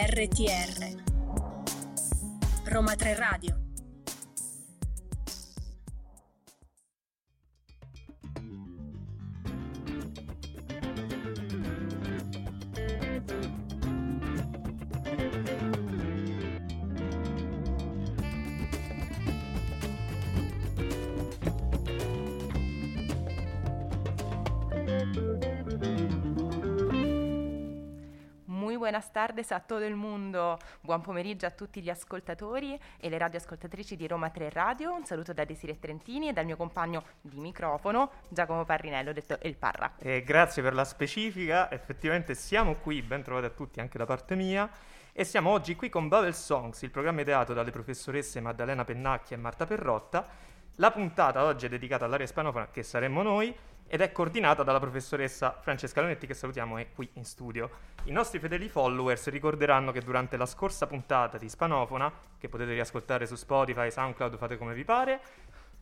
RTR Roma 3 Radio tardes a todo il mondo, buon pomeriggio a tutti gli ascoltatori e le radioascoltatrici di Roma 3 Radio. Un saluto da Desire Trentini e dal mio compagno di microfono Giacomo Parrinello, detto El Parra. E grazie per la specifica, effettivamente siamo qui, ben trovati a tutti anche da parte mia. E siamo oggi qui con Babel Songs, il programma ideato dalle professoresse Maddalena Pennacchia e Marta Perrotta. La puntata oggi è dedicata all'area ispanofona, che saremmo noi, ed è coordinata dalla professoressa Francesca Leonetti che salutiamo è qui in studio. I nostri fedeli followers ricorderanno che durante la scorsa puntata di Spanofona, che potete riascoltare su Spotify, SoundCloud, fate come vi pare,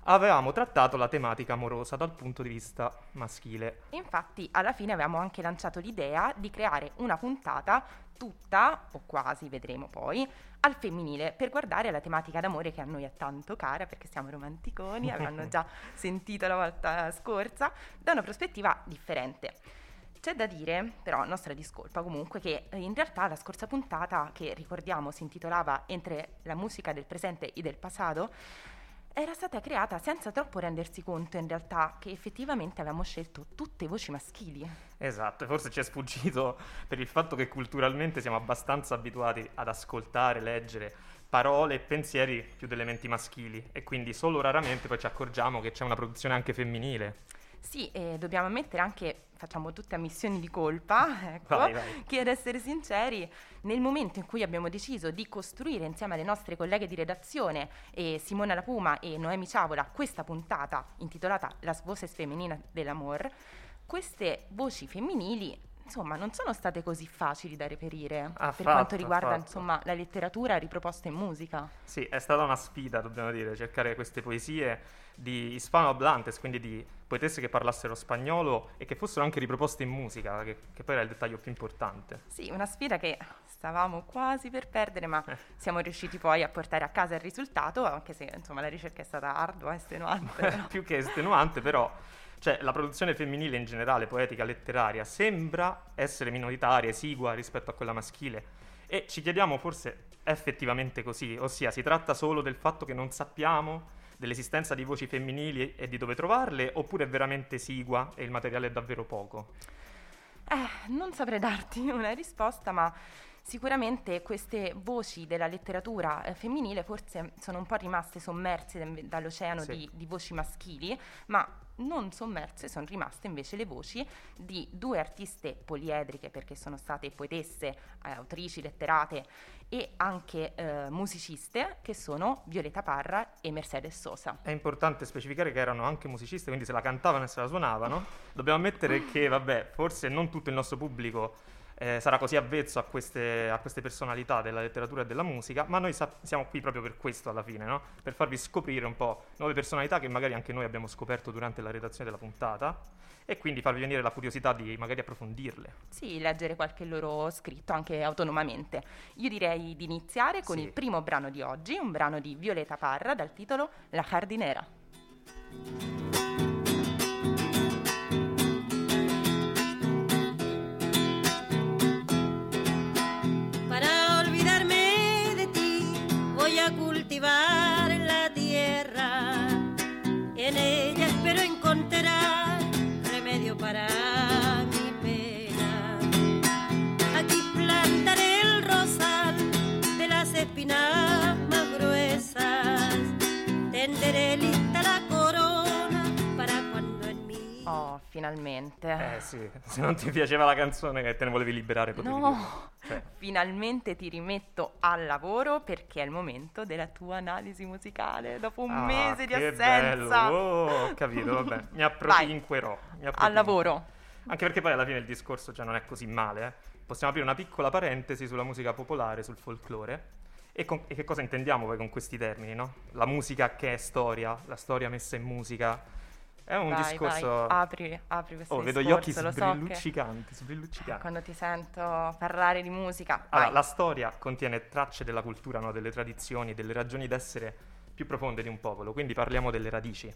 avevamo trattato la tematica amorosa dal punto di vista maschile. Infatti, alla fine avevamo anche lanciato l'idea di creare una puntata tutta, o quasi, vedremo poi, al femminile per guardare la tematica d'amore che a noi è tanto cara perché siamo romanticoni, avranno già sentito la volta scorsa, da una prospettiva differente. C'è da dire, però, nostra discolpa comunque, che in realtà la scorsa puntata, che ricordiamo si intitolava Entre la musica del presente e del passato, era stata creata senza troppo rendersi conto in realtà che effettivamente avevamo scelto tutte voci maschili. Esatto, e forse ci è sfuggito per il fatto che culturalmente siamo abbastanza abituati ad ascoltare, leggere parole e pensieri più delle menti maschili e quindi solo raramente poi ci accorgiamo che c'è una produzione anche femminile. Sì, e dobbiamo ammettere anche, facciamo tutte ammissioni di colpa, ecco, vai, vai. che ad essere sinceri, nel momento in cui abbiamo deciso di costruire insieme alle nostre colleghe di redazione, eh, Simona Lapuma e Noemi Ciavola, questa puntata intitolata Las voces femeninas dell'amor, queste voci femminili insomma, non sono state così facili da reperire affatto, per quanto riguarda insomma, la letteratura riproposta in musica. Sì, è stata una sfida, dobbiamo dire, cercare queste poesie di hispanohablantes, quindi di poetesse che parlassero spagnolo e che fossero anche riproposte in musica, che, che poi era il dettaglio più importante. Sì, una sfida che stavamo quasi per perdere, ma Eh. siamo riusciti poi a portare a casa il risultato, anche se insomma la ricerca è stata ardua estenuante. più che estenuante, però cioè, la produzione femminile in generale, poetica, letteraria, sembra essere minoritaria, esigua rispetto a quella maschile. E ci chiediamo forse è effettivamente così, ossia si tratta solo del fatto che non sappiamo dell'esistenza di voci femminili e di dove trovarle, oppure è veramente esigua e il materiale è davvero poco? Eh, non saprei darti una risposta, ma sicuramente queste voci della letteratura eh, femminile forse sono un po' rimaste sommerse da- dall'oceano Sì. di, di voci maschili, ma non sommerse sono rimaste invece le voci di due artiste poliedriche perché sono state poetesse, eh, autrici, letterate e anche eh, musiciste che sono Violeta Parra e Mercedes Sosa. È importante specificare che erano anche musiciste, quindi se la cantavano e se la suonavano. Dobbiamo ammettere che, vabbè, forse non tutto il nostro pubblico eh, sarà così avvezzo a queste, a queste personalità della letteratura e della musica, ma noi sa- siamo qui proprio per questo alla fine, no? Per farvi scoprire un po' nuove personalità che magari anche noi abbiamo scoperto durante la redazione della puntata e quindi farvi venire la curiosità di magari approfondirle. Sì, leggere qualche loro scritto anche autonomamente. Io direi di iniziare con Sì. il primo brano di oggi, un brano di Violeta Parra dal titolo La Jardinera. A finalmente. Eh sì, se non ti piaceva la canzone che te ne volevi liberare potevi. No, Cioè, finalmente ti rimetto al lavoro perché è il momento della tua analisi musicale dopo un ah, mese di assenza. bello. Oh, ho capito, vabbè, mi appropinquerò. mi Al lavoro. Anche perché poi alla fine il discorso già non è così male. eh. Possiamo aprire una piccola parentesi sulla musica popolare, sul folklore. E, con- e che cosa intendiamo poi con questi termini, no? La musica che è storia, la storia messa in musica. È un vai, discorso... vai, apri, apri questo Oh, vedo discorso, gli occhi lo so che sbrilluccicanti, sbrilluccicanti. quando ti sento parlare di musica, Allora, la storia contiene tracce della cultura, no? delle tradizioni, delle ragioni d'essere più profonde di un popolo, quindi parliamo delle radici.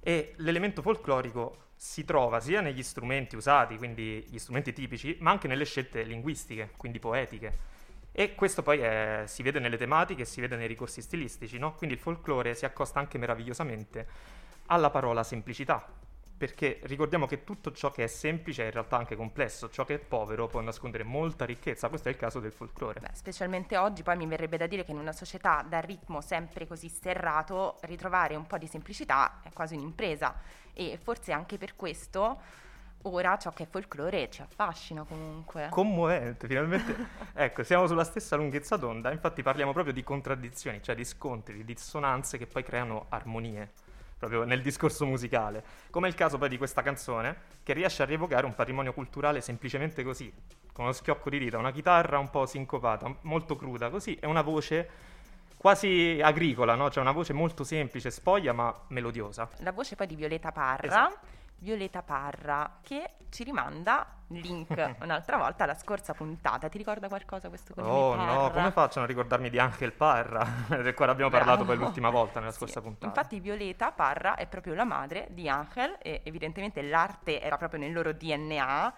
E l'elemento folclorico si trova sia negli strumenti usati, quindi gli strumenti tipici, ma anche nelle scelte linguistiche, quindi poetiche. E questo poi è- si vede nelle tematiche, si vede nei ricorsi stilistici, no? Quindi il folklore si accosta anche meravigliosamente alla parola semplicità, perché ricordiamo che tutto ciò che è semplice è in realtà anche complesso, ciò che è povero può nascondere molta ricchezza, questo è il caso del folklore. Beh, specialmente oggi, poi mi verrebbe da dire che in una società dal ritmo sempre così serrato, ritrovare un po' di semplicità è quasi un'impresa e forse anche per questo ora ciò che è folklore ci affascina comunque. Commovente, finalmente. ecco, siamo sulla stessa lunghezza d'onda, infatti parliamo proprio di contraddizioni, cioè di scontri, di dissonanze che poi creano armonie, proprio nel discorso musicale. Come è il caso poi di questa canzone, che riesce a rievocare un patrimonio culturale semplicemente così, con uno schiocco di dita, una chitarra un po' sincopata, molto cruda, così, e una voce quasi agricola, no? Cioè una voce molto semplice, spoglia ma melodiosa. La voce poi di Violeta Parra, Esatto. Violeta Parra, che ci rimanda link un'altra volta alla scorsa puntata. Ti ricorda qualcosa questo cognome Oh no, come faccio a non ricordarmi di Angel Parra, del quale abbiamo parlato poi Bravo. l'ultima volta nella Sì, scorsa puntata. Infatti Violeta Parra è proprio la madre di Angel e evidentemente l'arte era proprio nel loro DNA,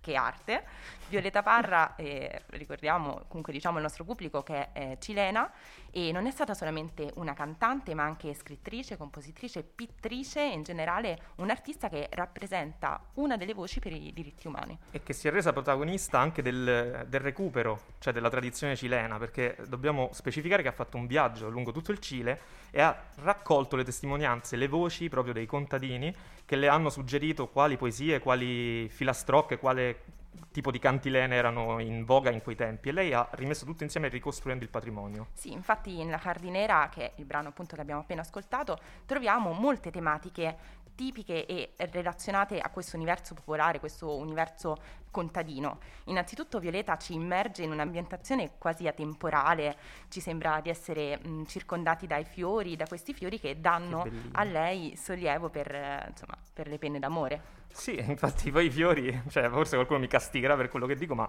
che arte. Violeta Parra, eh, ricordiamo comunque diciamo al nostro pubblico che è eh, cilena e non è stata solamente una cantante ma anche scrittrice, compositrice, pittrice e in generale un'artista che rappresenta una delle voci per i diritti umani. E che si è resa protagonista anche del, del recupero, cioè della tradizione cilena, perché dobbiamo specificare che ha fatto un viaggio lungo tutto il Cile e ha raccolto le testimonianze, le voci proprio dei contadini che le hanno suggerito quali poesie, quali filastrocche, quale tipo di cantilene erano in voga in quei tempi e lei ha rimesso tutto insieme ricostruendo il patrimonio. Sì, infatti in La Cardinera, che è il brano appunto che abbiamo appena ascoltato, troviamo molte tematiche tipiche e relazionate a questo universo popolare, questo universo contadino. Innanzitutto Violeta ci immerge in un'ambientazione quasi atemporale, ci sembra di essere mh, circondati dai fiori, da questi fiori che danno Che a lei sollievo per, eh, insomma, per le penne d'amore. Sì, infatti poi i fiori, cioè forse qualcuno mi castigherà per quello che dico, ma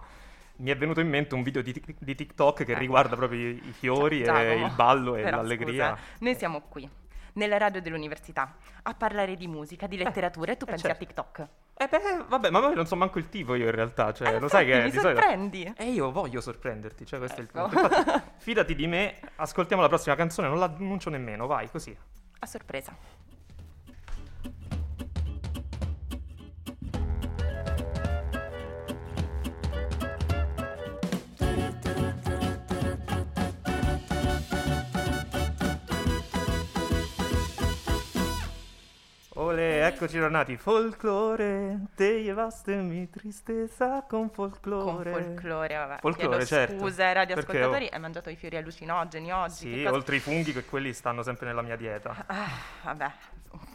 mi è venuto in mente un video di, di TikTok che Ecco. riguarda proprio i, i fiori Gia- e Giacomo, il ballo e l'allegria. scusa, noi siamo qui, nella radio dell'università, a parlare di musica, di letteratura e tu eh, pensi certo. a TikTok. Eh beh, vabbè, ma poi non so manco il tipo io in realtà, cioè, Eh, lo sai infatti, che mi di solito... sorprendi. E io voglio sorprenderti, cioè questo Ecco. è il punto. Infatti, fidati di me, ascoltiamo la prossima canzone, non la annuncio nemmeno, vai, così. A sorpresa. Ole, eccoci tornati. Folklore, te llevaste mi tristezza con Con folklore. folklore, vabbè. Folklore, Chiedo certo. Scusa ai radioascoltatori, Perché, hai mangiato i fiori allucinogeni oggi? Sì, che cosa- oltre ai funghi che quelli stanno sempre nella mia dieta. Ah, vabbè,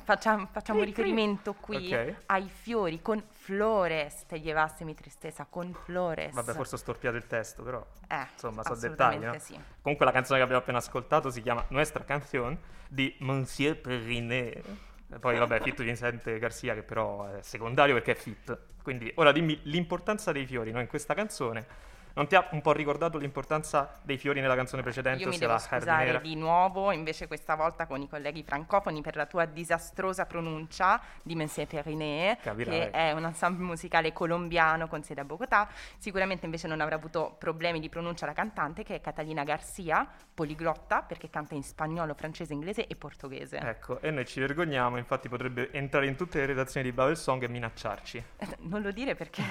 facciamo, facciamo cri. riferimento qui Ok. ai fiori con flores, te llevaste mi tristezza con flores. Vabbè, forse ho storpiato il testo, però Eh, insomma, sono assolutamente dettagli, no? sì. Comunque la canzone che abbiamo appena ascoltato si chiama Nuestra Canción di Monsieur Periné. Poi vabbè, Fit Vincente Garcia che però è secondario perché è Fit. Quindi ora dimmi l'importanza dei fiori no, in questa canzone. Non ti ha un po' ricordato l'importanza dei fiori nella canzone precedente? Io mi devo scusare di nuovo, invece questa volta con i colleghi francofoni per la tua disastrosa pronuncia di Monsieur Periné, che è un ensemble musicale colombiano con sede a Bogotà. Sicuramente invece non avrà avuto problemi di pronuncia la cantante, che è Catalina Garcia, poliglotta, perché canta in spagnolo, francese, inglese e portoghese. Ecco, e noi ci vergogniamo, infatti potrebbe entrare in tutte le redazioni di Babel Song e minacciarci. Non lo dire perché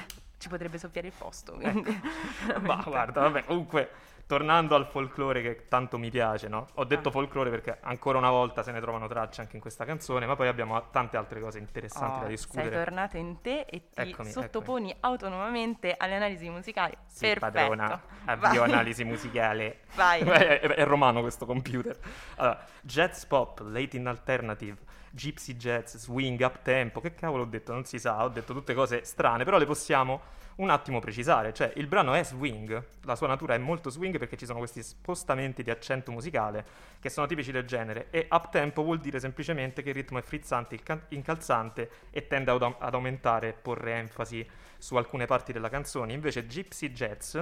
ci potrebbe soffiare il posto. quindi- Ma guarda, vabbè, comunque tornando al folklore che tanto mi piace, no? Ho detto Ah. folklore perché ancora una volta se ne trovano tracce anche in questa canzone, ma poi abbiamo tante altre cose interessanti Oh, da sei discutere. tornato in te e ti Eccomi, sottoponi autonomamente alle analisi musicali. Sì, Perfetto. padrona, Vai. avvio analisi musicale. Vai. è, è- è romano questo computer. Allora, Jazz Pop, Late in Alternative gypsy jazz, swing, up tempo, che cavolo ho detto? Non si sa, ho detto tutte cose strane, però le possiamo un attimo precisare, cioè il brano è swing, la sua natura è molto swing perché ci sono questi spostamenti di accento musicale che sono tipici del genere e up tempo vuol dire semplicemente che il ritmo è frizzante, incalzante e tende ad, ad aumentare e porre enfasi su alcune parti della canzone, invece gypsy jazz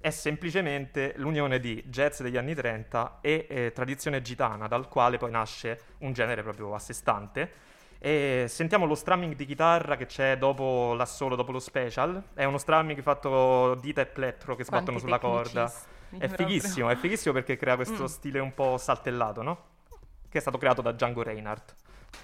è semplicemente l'unione di jazz degli anni 30 e eh, tradizione gitana, dal quale poi nasce un genere proprio a sé stante. E sentiamo lo strumming di chitarra che c'è dopo l'assolo, dopo lo special. È uno strumming fatto dita e plettro che sbattono sulla corda. È fighissimo, è fighissimo perché crea questo mm. stile un po' saltellato, no? Che è stato creato da Django Reinhardt.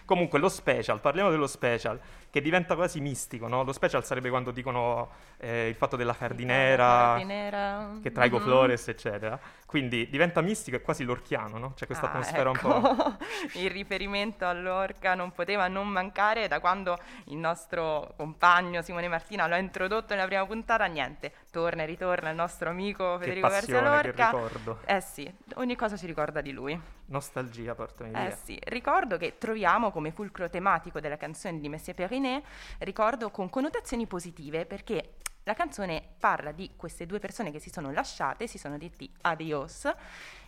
Comunque lo special, parliamo dello special, che diventa quasi mistico, no? Lo special sarebbe quando dicono eh, il fatto della cardinera, cardinera. che traigo mm-hmm. flores, eccetera. Quindi diventa mistico e quasi lorchiano, no? C'è questa ah, atmosfera ecco. un po'... il riferimento all'orca non poteva non mancare da quando il nostro compagno Simone Martina lo ha introdotto nella prima puntata, niente, torna e ritorna il nostro amico Federico Garcia Lorca. Che ricordo. Eh sì, ogni cosa ci ricorda di lui. Nostalgia, portami via. Eh sì, ricordo che troviamo come fulcro tematico della canzone di Messie Perinet, ricordo con connotazioni positive perché la canzone parla di queste due persone che si sono lasciate, si sono detti adios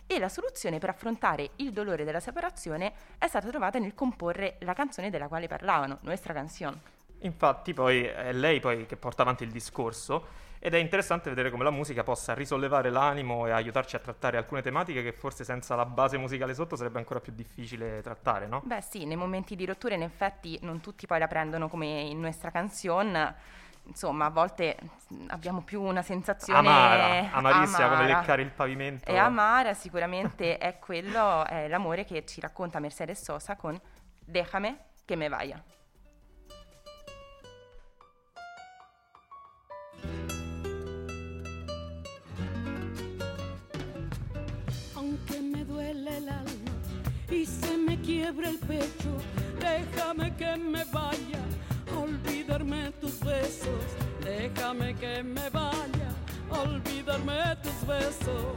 e la soluzione per affrontare il dolore della separazione è stata trovata nel comporre la canzone della quale parlavano, Nuestra Canción. Infatti poi è lei poi che porta avanti il discorso ed è interessante vedere come la musica possa risollevare l'animo e aiutarci a trattare alcune tematiche che forse senza la base musicale sotto sarebbe ancora più difficile trattare, no? Beh sì, nei momenti di rottura in effetti non tutti poi la prendono come in Nuestra Canción insomma, a volte abbiamo più una sensazione amara, amarissima, amara. come leccare il pavimento. E amara sicuramente è quello, è l'amore che ci racconta Mercedes Sosa con Déjame que me vaya. Aunque me duele el alma y se me quiebra el pecho, déjame que me vaya olvidarme tus besos. Déjame que me vaya, olvidarme tus besos.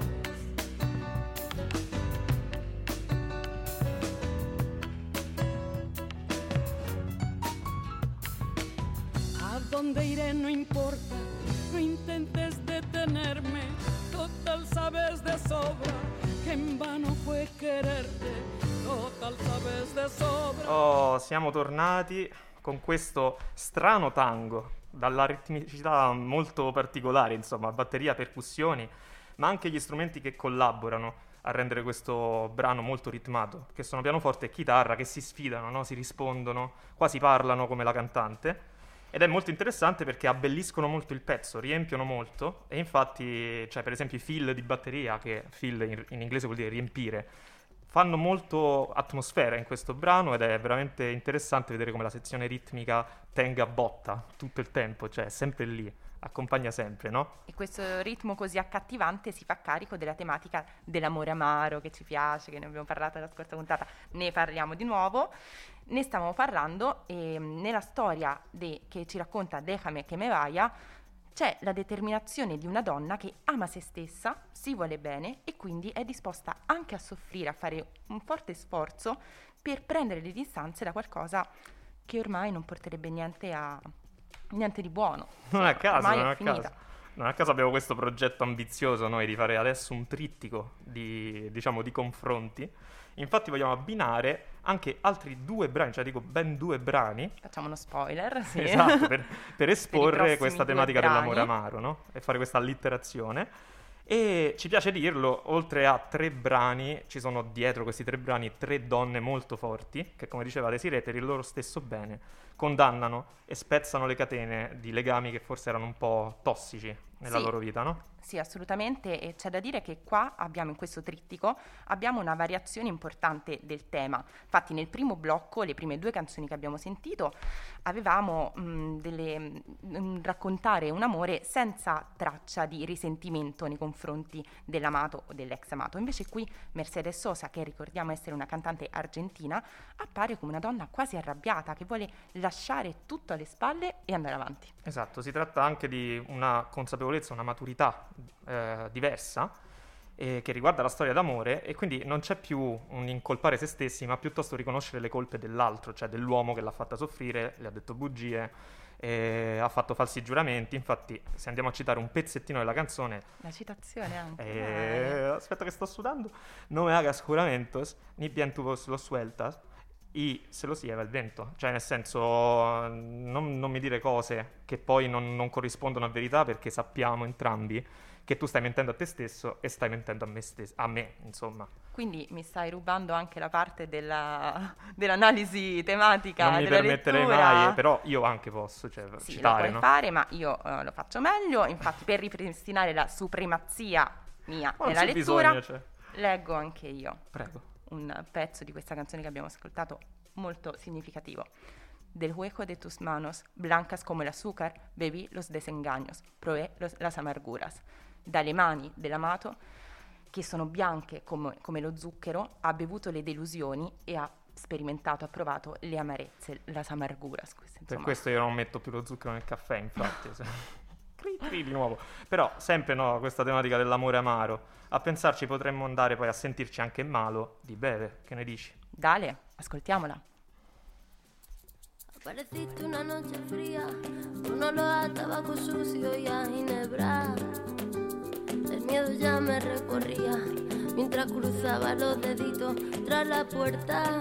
A dónde iré no importa, no intentes Oh, siamo tornati con questo strano tango, dalla ritmicità molto particolare, insomma, batteria, percussioni, ma anche gli strumenti che collaborano a rendere questo brano molto ritmato, che sono pianoforte e chitarra, che si sfidano, no? si rispondono, quasi parlano come la cantante. Ed è molto interessante perché abbelliscono molto il pezzo, riempiono molto, e infatti, cioè, per esempio, i fill di batteria, che fill in, in inglese vuol dire riempire, fanno molto atmosfera in questo brano ed è veramente interessante vedere come la sezione ritmica tenga botta tutto il tempo, cioè sempre lì, accompagna sempre, no? E questo ritmo così accattivante si fa carico della tematica dell'amore amaro che ci piace, che ne abbiamo parlato nella scorsa puntata, ne parliamo di nuovo. Ne stavamo parlando e nella storia de, che ci racconta Déjame che me vaya c'è la determinazione di una donna che ama se stessa, si vuole bene e quindi è disposta anche a soffrire, a fare un forte sforzo per prendere le distanze da qualcosa che ormai non porterebbe niente, a, niente di buono. Non a caso, non a caso. Non a caso abbiamo questo progetto ambizioso noi di fare adesso un trittico di, diciamo, di confronti Infatti vogliamo abbinare anche altri due brani, cioè dico ben due brani. Facciamo uno spoiler, sì. Esatto, per, per esporre per questa tematica dell'amore amaro, no? E fare questa allitterazione. E ci piace dirlo, oltre a tre brani, ci sono dietro questi tre brani tre donne molto forti, che come diceva Desiree, per il loro stesso bene, condannano e spezzano le catene di legami che forse erano un po' tossici nella sì. loro vita, no? Sì, assolutamente, e c'è da dire che qua abbiamo in questo trittico abbiamo una variazione importante del tema. Infatti nel primo blocco, le prime due canzoni che abbiamo sentito, avevamo mh, delle, mh, raccontare un amore senza traccia di risentimento nei confronti dell'amato o dell'ex amato. Invece qui Mercedes Sosa, che ricordiamo essere una cantante argentina, appare come una donna quasi arrabbiata che vuole lasciare tutto alle spalle e andare avanti. Esatto, si tratta anche di una consapevolezza, una maturità eh, diversa eh, che riguarda la storia d'amore e quindi non c'è più un incolpare se stessi, ma piuttosto riconoscere le colpe dell'altro, cioè dell'uomo che l'ha fatta soffrire, le ha detto bugie, eh, ha fatto falsi giuramenti. Infatti, se andiamo a citare un pezzettino della canzone, La citazione anche. eh, aspetta che sto sudando, no me hagas juramentos, ni bien tu vos lo sueltas, y se lo sieva il vento. Cioè, nel senso, non, non mi dire cose che poi non, non corrispondono a verità perché sappiamo entrambi che tu stai mentendo a te stesso e stai mentendo a me, stes- a me insomma. Quindi mi stai rubando anche la parte della- dell'analisi tematica non mi della permetterei lettura. mai, però io anche posso cioè, Sì, lo citare, puoi no? fare, ma io eh, lo faccio meglio. Infatti, per ripristinare la supremazia mia Ma nella lettura, bisogno, cioè. leggo anche io Prego. Un pezzo di questa canzone che abbiamo ascoltato molto significativo. Del hueco de tus manos, blancas como el azúcar, bebí los desengaños, probé los- las amarguras. Dalle mani dell'amato, che sono bianche come, come lo zucchero, ha bevuto le delusioni e ha sperimentato, ha provato le amarezze, las amarguras. Queste, Per questo io non metto più lo zucchero nel caffè, infatti. se- cri, cri di nuovo. Però sempre no, questa tematica dell'amore amaro. A pensarci potremmo andare poi a sentirci anche malo di beve. Che ne dici? Dale, ascoltiamola. Apareciste una noche fría, con olor a tabaco sucio y a ginebra. El miedo ya me recorría mientras cruzaba los deditos tras la puerta.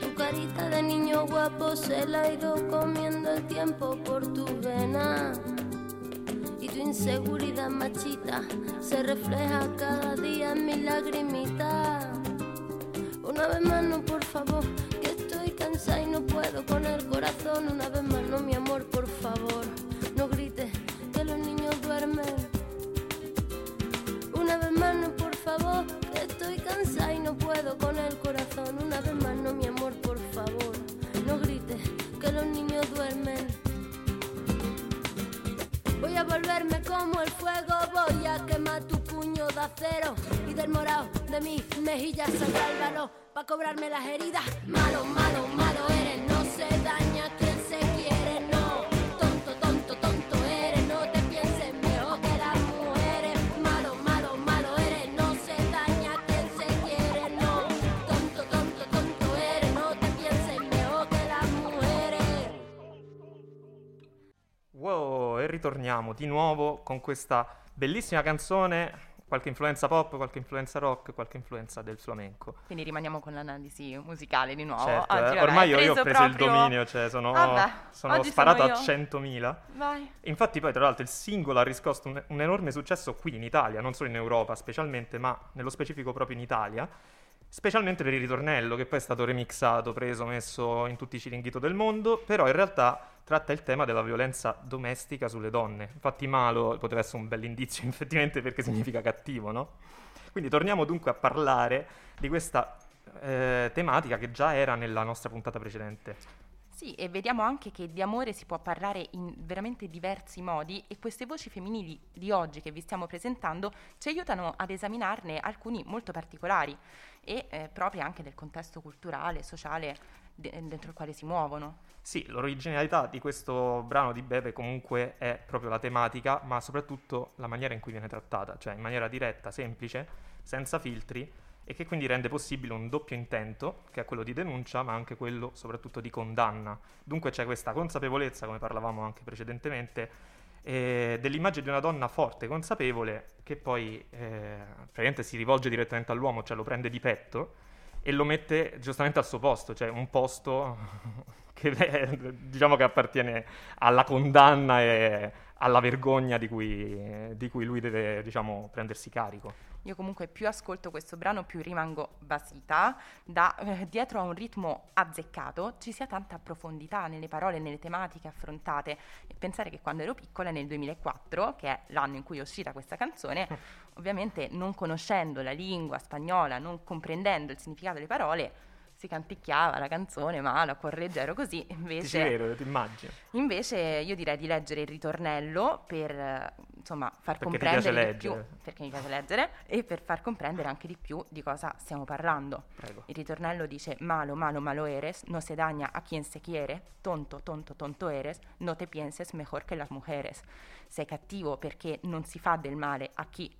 Tu carita de niño guapo se la ha ido comiendo el tiempo por tu vena. Inseguridad machita se refleja cada día en mis lagrimitas. Una vez más no, por favor, que estoy cansada y no puedo con el corazón. Una vez más no, mi amor, por favor, no grites que los niños duermen. Una vez más no, por favor, que estoy cansada y no puedo con el corazón. Una vez más como el fuego, voy a quemar tu puño de acero y del morado de mis mejillas saldrá el valor para cobrarme las heridas. Malo, malo, malo eres, no se daña quien ritorniamo di nuovo con questa bellissima canzone. Qualche influenza pop, qualche influenza rock, qualche influenza del flamenco. Quindi rimaniamo con l'analisi musicale di nuovo. Certo, Oggi, eh, ormai io, io ho preso preso il proprio- dominio, cioè sono, Vabbè, sono sparato sono a io. 100.000. Vai. Infatti poi tra l'altro il singolo ha riscosso un, un enorme successo qui in Italia, non solo in Europa specialmente, ma nello specifico proprio in Italia, specialmente per il ritornello che poi è stato remixato, preso, messo in tutti i ciringhito del mondo, però in realtà tratta il tema della violenza domestica sulle donne. Infatti malo poteva essere un bel indizio effettivamente perché significa cattivo, no? Quindi torniamo dunque a parlare di questa eh, tematica che già era nella nostra puntata precedente. Sì, e vediamo anche che di amore si può parlare in veramente diversi modi e queste voci femminili di oggi che vi stiamo presentando ci aiutano ad esaminarne alcuni molto particolari e eh, proprio anche del contesto culturale, sociale de- dentro il quale si muovono. Sì, l'originalità di questo brano di Bebe comunque è proprio la tematica, ma soprattutto la maniera in cui viene trattata, cioè in maniera diretta, semplice, senza filtri e che quindi rende possibile un doppio intento, che è quello di denuncia, ma anche quello soprattutto di condanna. Dunque c'è questa consapevolezza, come parlavamo anche precedentemente, eh, dell'immagine di una donna forte, consapevole, che poi eh, praticamente si rivolge direttamente all'uomo, cioè lo prende di petto e lo mette giustamente al suo posto, cioè un posto che eh, diciamo che appartiene alla condanna e alla vergogna di cui, di cui lui deve diciamo, prendersi carico. Io comunque più ascolto questo brano più rimango basita, da eh, dietro a un ritmo azzeccato ci sia tanta profondità nelle parole nelle tematiche affrontate e pensare che quando ero piccola nel 2004, che è l'anno in cui è uscita questa canzone, ovviamente non conoscendo la lingua spagnola, non comprendendo il significato delle parole, si canticchiava la canzone, ma la correggero così, Dici invece vero, ti immagino. Invece io direi di leggere il ritornello per eh, insomma far Perché comprendere di più, perché mi piace leggere, e per far comprendere anche di più di cosa stiamo parlando. Prego. Il ritornello dice malo, malo, malo eres, no se daña a quien se quiere, tonto, tonto, tonto eres, no te pienses mejor que las mujeres. Sei cattivo perché non si fa del male a chi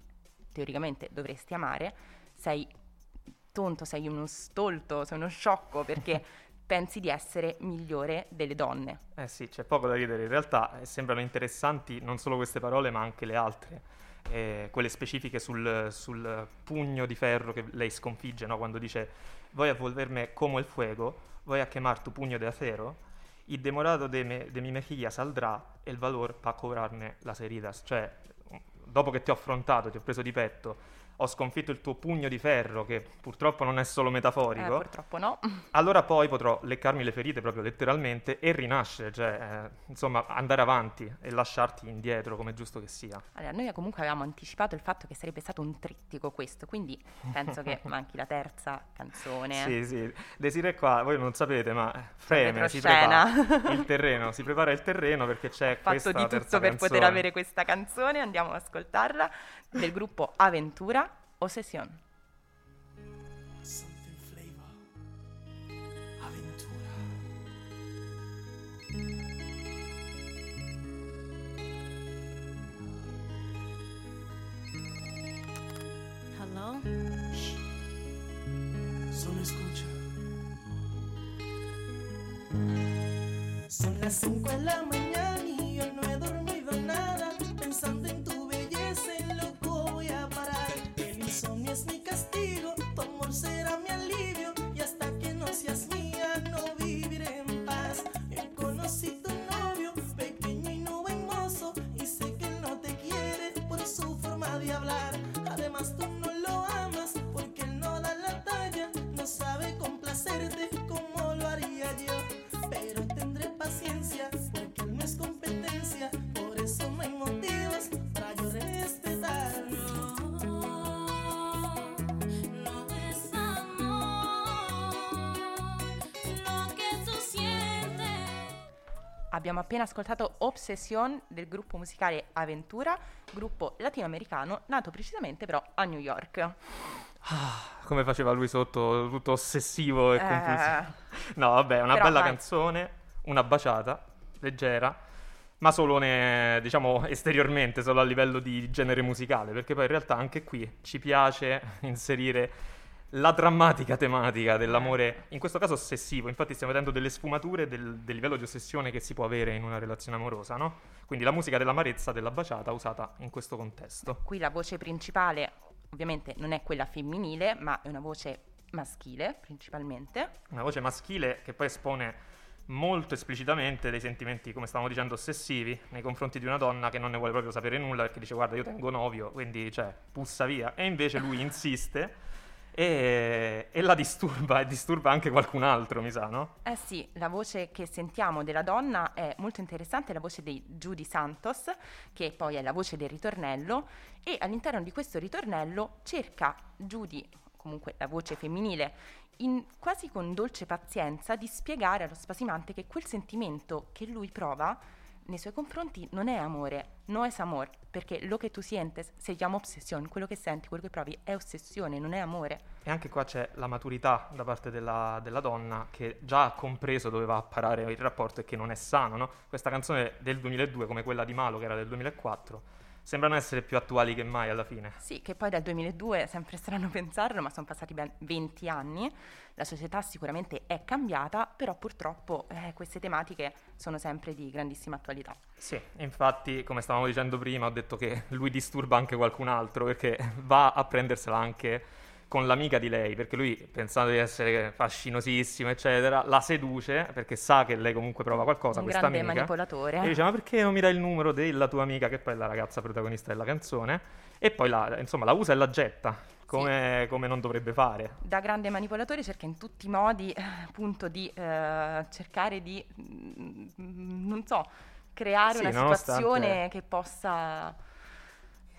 teoricamente dovresti amare, sei tonto, sei uno stolto, sei uno sciocco perché pensi di essere migliore delle donne. Eh sì, c'è poco da ridere. In realtà eh, sembrano interessanti non solo queste parole, ma anche le altre. Eh, quelle specifiche sul, sul, pugno di ferro che lei sconfigge, no? quando dice voy a volverme come il fuego, voy a quemar tu puño de acero, il demorato de, me, de mi mejilla saldrà e il valor pa cobrarne las heridas. Cioè, dopo che ti ho affrontato, ti ho preso di petto, ho sconfitto il tuo pugno di ferro, che purtroppo non è solo metaforico. Eh, purtroppo no. Allora poi potrò leccarmi le ferite proprio letteralmente e rinascere, cioè, eh, insomma, andare avanti e lasciarti indietro, come è giusto che sia. Allora, noi comunque avevamo anticipato il fatto che sarebbe stato un trittico questo, quindi penso che manchi la terza canzone. sì, sì. Desire qua, voi non sapete, ma freme, si prepara il terreno, si prepara il terreno perché c'è Fatto questa di tutto per canzone. poter avere questa canzone, andiamo ad ascoltarla, del gruppo Aventura o. Aventura. Hello? Solo escucha. Son las 5 de la mañana Además, tú no Abbiamo appena ascoltato Obsession del gruppo musicale Aventura, gruppo latinoamericano nato precisamente però a New York. Come faceva lui sotto, tutto ossessivo e Eh. compulsivo. No, vabbè, una Però bella vai. canzone, una baciata, leggera, ma solo ne- diciamo esteriormente, solo a livello di genere musicale, perché poi in realtà anche qui ci piace inserire la drammatica tematica dell'amore, in questo caso ossessivo. Infatti stiamo vedendo delle sfumature del, del livello di ossessione che si può avere in una relazione amorosa, no? Quindi la musica dell'amarezza, della baciata, usata in questo contesto. Qui la voce principale ovviamente non è quella femminile, ma è una voce maschile principalmente. Una voce maschile che poi espone molto esplicitamente dei sentimenti, come stavamo dicendo, ossessivi nei confronti di una donna che non ne vuole proprio sapere nulla perché dice guarda io tengo novio, quindi cioè pussa via. E invece lui insiste e, e la disturba e disturba anche qualcun altro, mi sa, no? Eh sì, la voce che sentiamo della donna è molto interessante, la voce di Judy Santos, che poi è la voce del ritornello, e all'interno di questo ritornello cerca Judy, comunque la voce femminile, in- quasi con dolce pazienza di spiegare allo spasimante che quel sentimento che lui prova nei suoi confronti non è amore, no es amor, perché lo che tu sientes si chiama obsessione, quello che senti, quello che provi è ossessione, non è amore. E anche qua c'è la maturità da parte della, della donna che già ha compreso dove va a parare il rapporto e che non è sano, no? Questa canzone del 2002 come quella di Malo che era del 2004 sembrano essere più attuali che mai alla fine. Sì, che poi dal 2002 è sempre strano pensarlo, ma sono passati ben 20 anni. La società sicuramente è cambiata, però purtroppo eh, queste tematiche sono sempre di grandissima attualità. Sì, infatti, come stavamo dicendo prima, ho detto che lui disturba anche qualcun altro perché va a prendersela anche con l'amica di lei, perché lui, pensando di essere fascinosissimo, eccetera, la seduce perché sa che lei comunque prova qualcosa, Un questa grande amica. manipolatore. E dice, ma perché non mi dai il numero della tua amica, che poi è la ragazza protagonista della canzone, e poi la, insomma, la usa e la getta, come, come non dovrebbe fare. Da grande manipolatore cerca in tutti i modi eh, appunto di eh, cercare di, mm, non so, creare Sì, una nonostante- situazione che possa...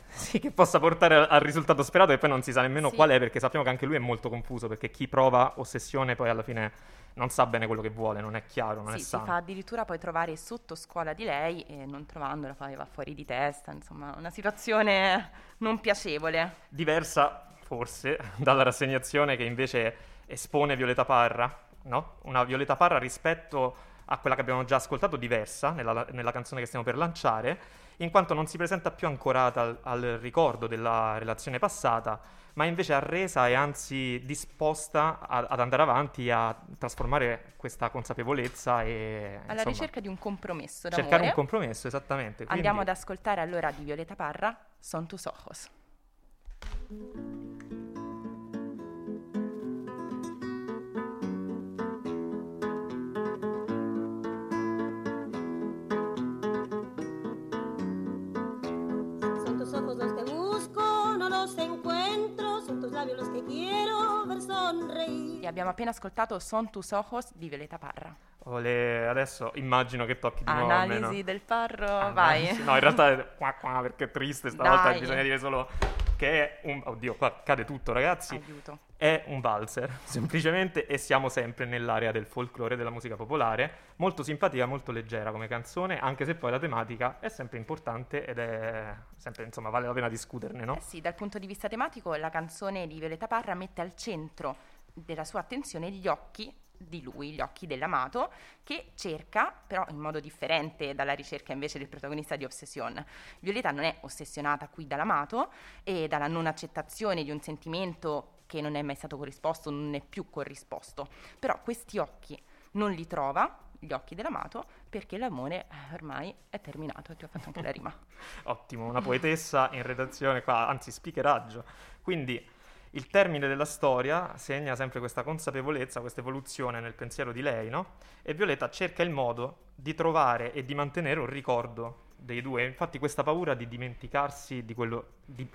Sì, che possa portare al, risultato sperato e poi non si sa nemmeno Sì. qual è, perché sappiamo che anche lui è molto confuso, perché chi prova ossessione poi alla fine non sa bene quello che vuole, non è chiaro, non è Sì, si sano. fa addirittura poi trovare sotto scuola di lei e non trovandola poi va fuori di testa, insomma una situazione non piacevole. Diversa, forse, dalla rassegnazione che invece espone Violeta Parra, no? Una Violeta Parra rispetto a quella che abbiamo già ascoltato diversa nella, nella canzone che stiamo per lanciare, in quanto non si presenta più ancorata al, al ricordo della relazione passata, ma invece arresa e anzi disposta a- ad andare avanti a trasformare questa consapevolezza e Alla insomma, ricerca di un compromesso d'amore. cercare un compromesso, esattamente. Andiamo ad Quindi- ascoltare allora di Violeta Parra, Son tus ojos. Labios que quiero ver sonreír. E abbiamo appena ascoltato Son tus ojos di Violeta Parra. Ole, adesso immagino che tocchi di nuovo Analisi del Parro, Ah, vai. No, in realtà è qua qua perché è triste stavolta, Dai. bisogna dire solo che è un... Oddio, qua cade tutto ragazzi. Aiuto. È un valzer, semplicemente, e siamo sempre nell'area del folklore della musica popolare, molto simpatica, molto leggera come canzone, anche se poi la tematica è sempre importante ed è sempre, insomma, vale la pena discuterne, no? Eh sì, dal punto di vista tematico la canzone di Violeta Parra mette al centro della sua attenzione gli occhi di lui, gli occhi dell'amato, che cerca, però in modo differente dalla ricerca invece del protagonista di Obsession. Violeta non è ossessionata qui dall'amato e dalla non accettazione di un sentimento che non è mai stato corrisposto, non è più corrisposto. Però questi occhi non li trova, gli occhi dell'amato, perché l'amore eh, ormai è terminato. Ti ho fatto anche la rima. Ottimo, una poetessa in redazione qua, anzi speakeraggio. Quindi il termine della storia segna sempre questa consapevolezza, questa evoluzione nel pensiero di lei, no? E Violetta cerca il modo di trovare e di mantenere un ricordo dei due. Infatti questa paura di dimenticarsi di, quello, di,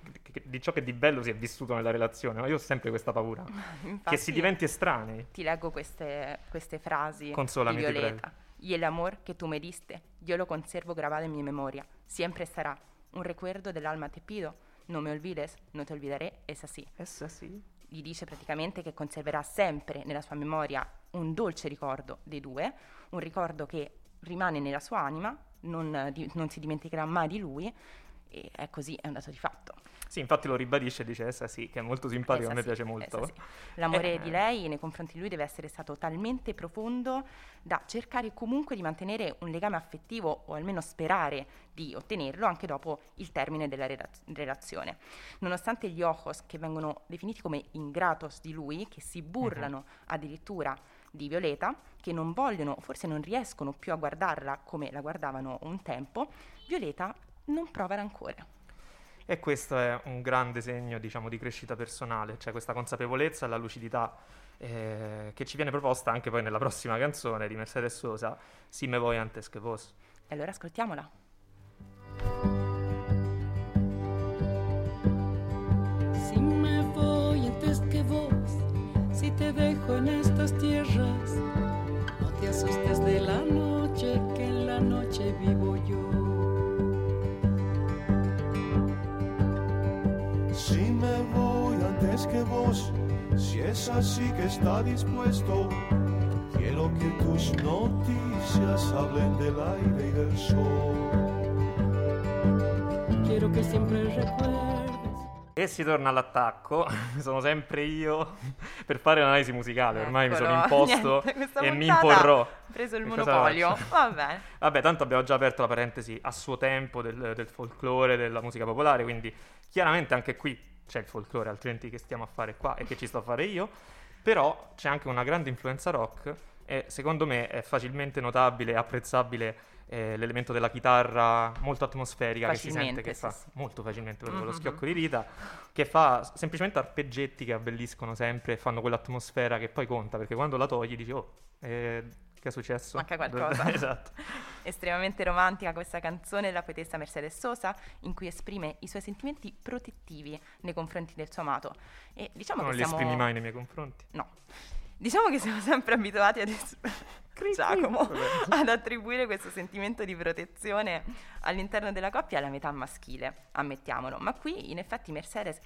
di ciò che di bello si è vissuto nella relazione, no? Io ho sempre questa paura, che Infatti, si diventi estranei. Ti leggo queste, queste frasi Consolami, di Violeta. Y el amor que tú me diste, yo lo conservo grabado en mi memoria. Siempre estará un recuerdo del alma te pido. No me olvides, no te olvidaré, es así. Essa sì. Gli dice praticamente che conserverà sempre nella sua memoria un dolce ricordo dei due, un ricordo che rimane nella sua anima, non, eh, di- non si dimenticherà mai di lui, e è così, è un dato di fatto. Sì, infatti lo ribadisce e dice essa sì, che è molto simpatico, a me sì, piace molto. sì. L'amore Eh. di lei nei confronti di lui deve essere stato talmente profondo da cercare comunque di mantenere un legame affettivo o almeno sperare di ottenerlo anche dopo il termine della rela- relazione. Nonostante gli ojos che vengono definiti come ingratos di lui, che si burlano addirittura di Violeta, che non vogliono, forse non riescono più a guardarla come la guardavano un tempo, Violeta non prova rancore. E questo è un grande segno, diciamo, di crescita personale, cioè questa consapevolezza e la lucidità eh, che ci viene proposta anche poi nella prossima canzone di Mercedes Sosa, Si me voy antes que vos. E allora ascoltiamola. Te dejo en estas tierras, no te asustes de la noche, que en la noche vivo yo. Si me voy antes que vos, si es así que está dispuesto, quiero que tus noticias hablen del aire y del sol. Quiero que siempre recuerdes. E si torna all'attacco, sono sempre io per fare l'analisi musicale, ormai mi sono Eccolo. imposto Niente, e mi imporrò. ha preso il Che monopolio. Va bene. Vabbè, tanto abbiamo già aperto la parentesi a suo tempo del, del folklore, della musica popolare, quindi chiaramente anche qui c'è il folklore, altrimenti che stiamo a fare qua e che ci sto a fare io, però c'è anche una grande influenza rock e secondo me è facilmente notabile e apprezzabile eh, l'elemento della chitarra molto atmosferica che si sente che sì, fa sì. molto facilmente con lo Mhm. schiocco di dita che fa semplicemente arpeggetti che abbelliscono sempre e fanno quell'atmosfera che poi conta perché quando la togli dici oh eh, che è successo? Manca qualcosa. esatto Estremamente romantica questa canzone della poetessa Mercedes Sosa, in cui esprime i suoi sentimenti protettivi nei confronti del suo amato. E diciamo non che li siamo... esprimi mai nei miei confronti No. Diciamo che siamo sempre abituati ad, es- Giacomo, ad attribuire questo sentimento di protezione all'interno della coppia alla metà maschile, ammettiamolo. Ma qui in effetti Mercedes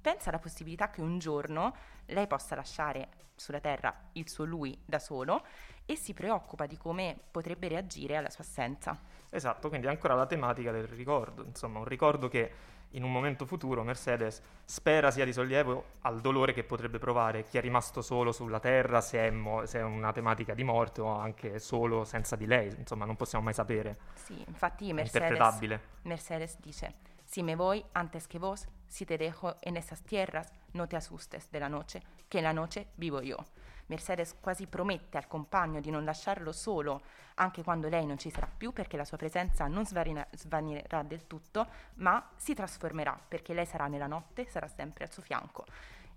pensa alla possibilità che un giorno lei possa lasciare sulla terra il suo lui da solo e si preoccupa di come potrebbe reagire alla sua assenza. Esatto, quindi ancora la tematica del ricordo, insomma un ricordo che in un momento futuro Mercedes spera sia di sollievo al dolore che potrebbe provare chi è rimasto solo sulla Terra, se è, mo- se è una tematica di morte o anche solo senza di lei, insomma non possiamo mai sapere. Sì, infatti Mercedes. Mercedes dice, si me voy antes que vos, si te dejo en esas tierras, no te asustes de la noche, que en la noche vivo yo. Mercedes quasi promette al compagno di non lasciarlo solo anche quando lei non ci sarà più perché la sua presenza non svarina- svanirà del tutto, ma si trasformerà perché lei sarà nella notte, sarà sempre al suo fianco.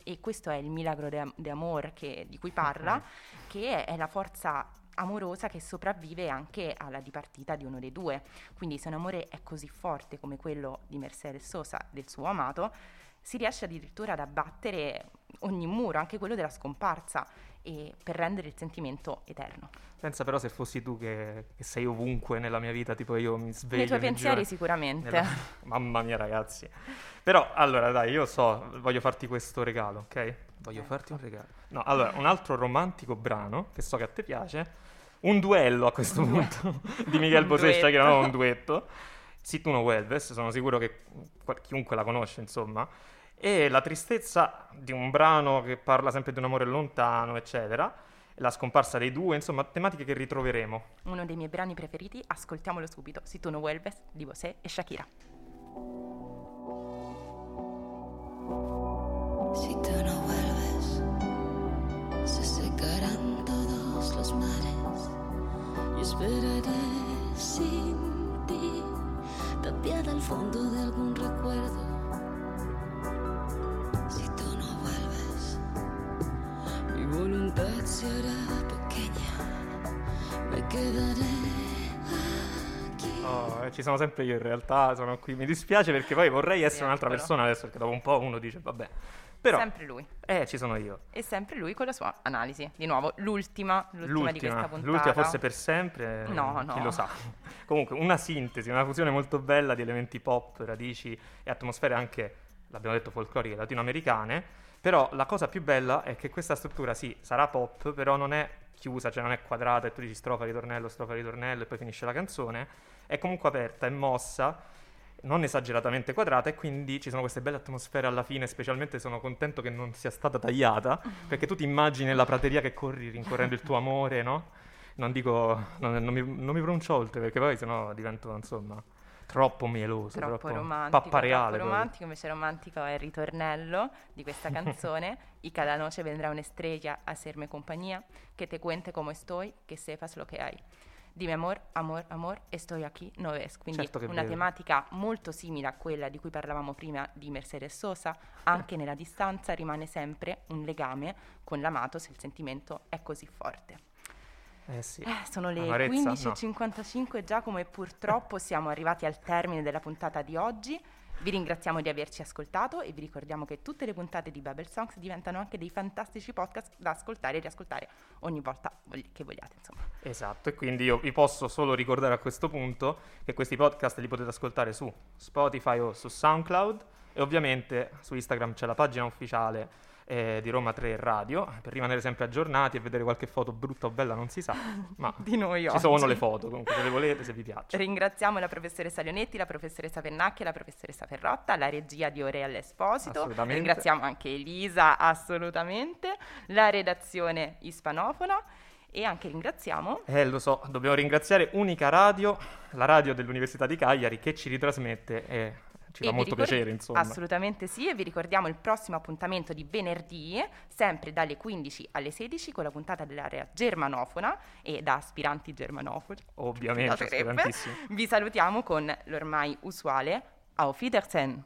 E questo è il milagro de, de amor che- di cui parla, che è, è la forza amorosa che sopravvive anche alla dipartita di uno dei due. Quindi se un amore è così forte come quello di Mercedes Sosa, del suo amato, si riesce addirittura ad abbattere ogni muro, anche quello della scomparsa, e per rendere il sentimento eterno. Pensa però se fossi tu che, che sei ovunque nella mia vita, tipo io mi sveglio... Nei tuoi pensieri giro- sicuramente. nella- Mamma mia ragazzi. Però allora dai, io so, voglio farti questo regalo, ok? Voglio Ecco. farti un regalo. No, allora, un altro romantico brano, che so che a te piace, un duello a questo punto, di Miguel Un Bosé, duetto. chiamava un duetto. Si tu no vuelves, sono sicuro che chiunque la conosce, insomma. E la tristezza di un brano che parla sempre di un amore lontano, eccetera. La scomparsa dei due, insomma, tematiche che ritroveremo. Uno dei miei brani preferiti, ascoltiamolo subito, Si tu no vuelves, di Bosé e Shakira. Si tú no vuelves, se secarán todos los mares. Y esperaré sin tapiada al fondo de algún recuerdo. Si tú no vuelves, mi voluntad se hará pequeña. Me quedaré. Oh, eh, ci sono sempre io in realtà, sono qui. Mi dispiace perché poi vorrei essere un'altra persona adesso, perché dopo un po' uno dice, vabbè. Però, Sempre lui. eh, ci sono io. E sempre lui con la sua analisi. Di nuovo, l'ultima, l'ultima, di questa puntata. l'ultima forse per sempre, eh, No, chi no. lo sa. Comunque, una sintesi, una fusione molto bella di elementi pop, radici e atmosfere anche, l'abbiamo detto, folcloriche latinoamericane. Però la cosa più bella è che questa struttura, sì, sarà pop, però non è chiusa, cioè non è quadrata e tu dici strofa, ritornello, strofa, ritornello e poi finisce la canzone. È comunque aperta, è mossa, non esageratamente quadrata e quindi ci sono queste belle atmosfere alla fine, specialmente sono contento che non sia stata tagliata, perché tu ti immagini la prateria che corri rincorrendo il tuo amore, no? Non dico, non, non mi, non mi pronuncio oltre perché poi sennò divento, insomma, troppo mieloso, troppo troppo, romantico, pappareale. troppo proprio. romantico, invece romantico è il ritornello di questa canzone. y cada noche vendrá una estrella a hacerme compañía, que te cuente cómo estoy, que sepas lo que hay. Dime amor, amor, amor, estoy aquí, no ves. Quindi Certo una tematica molto simile a quella di cui parlavamo prima di Mercedes Sosa, anche nella distanza rimane sempre un legame con l'amato se il sentimento è così forte. Eh sì. Eh, sono le Amarezza? No. 15.55 Giacomo e purtroppo siamo arrivati al termine della puntata di oggi. Vi ringraziamo di averci ascoltato e vi ricordiamo che tutte le puntate di Babel Songs diventano anche dei fantastici podcast da ascoltare e riascoltare ogni volta che vogliate, insomma. Esatto, e quindi io vi posso solo ricordare a questo punto che questi podcast li potete ascoltare su Spotify o su SoundCloud e ovviamente su Instagram c'è la pagina ufficiale eh, di Roma 3 Radio per rimanere sempre aggiornati e vedere qualche foto brutta o bella non si sa, ma Di noi ci oggi. sono le foto comunque se le volete, se vi piace. Ringraziamo la professoressa Leonetti, la professoressa Pennacchi la professoressa Ferrotta, la regia di Orel Esposito. Ringraziamo anche Elisa, assolutamente, la redazione ispanofona e anche ringraziamo Eh, lo so, dobbiamo ringraziare Unica Radio, la radio dell'Università di Cagliari che ci ritrasmette e ci E fa molto ricor- piacere, insomma. Assolutamente sì, e vi ricordiamo il prossimo appuntamento di venerdì, sempre dalle 15 alle 16, con la puntata dell'area germanofona e da aspiranti germanofoni. Ovviamente, aspirantissimi. Vi salutiamo con l'ormai usuale Auf Wiedersehen.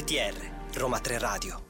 RTR, Roma 3 Radio.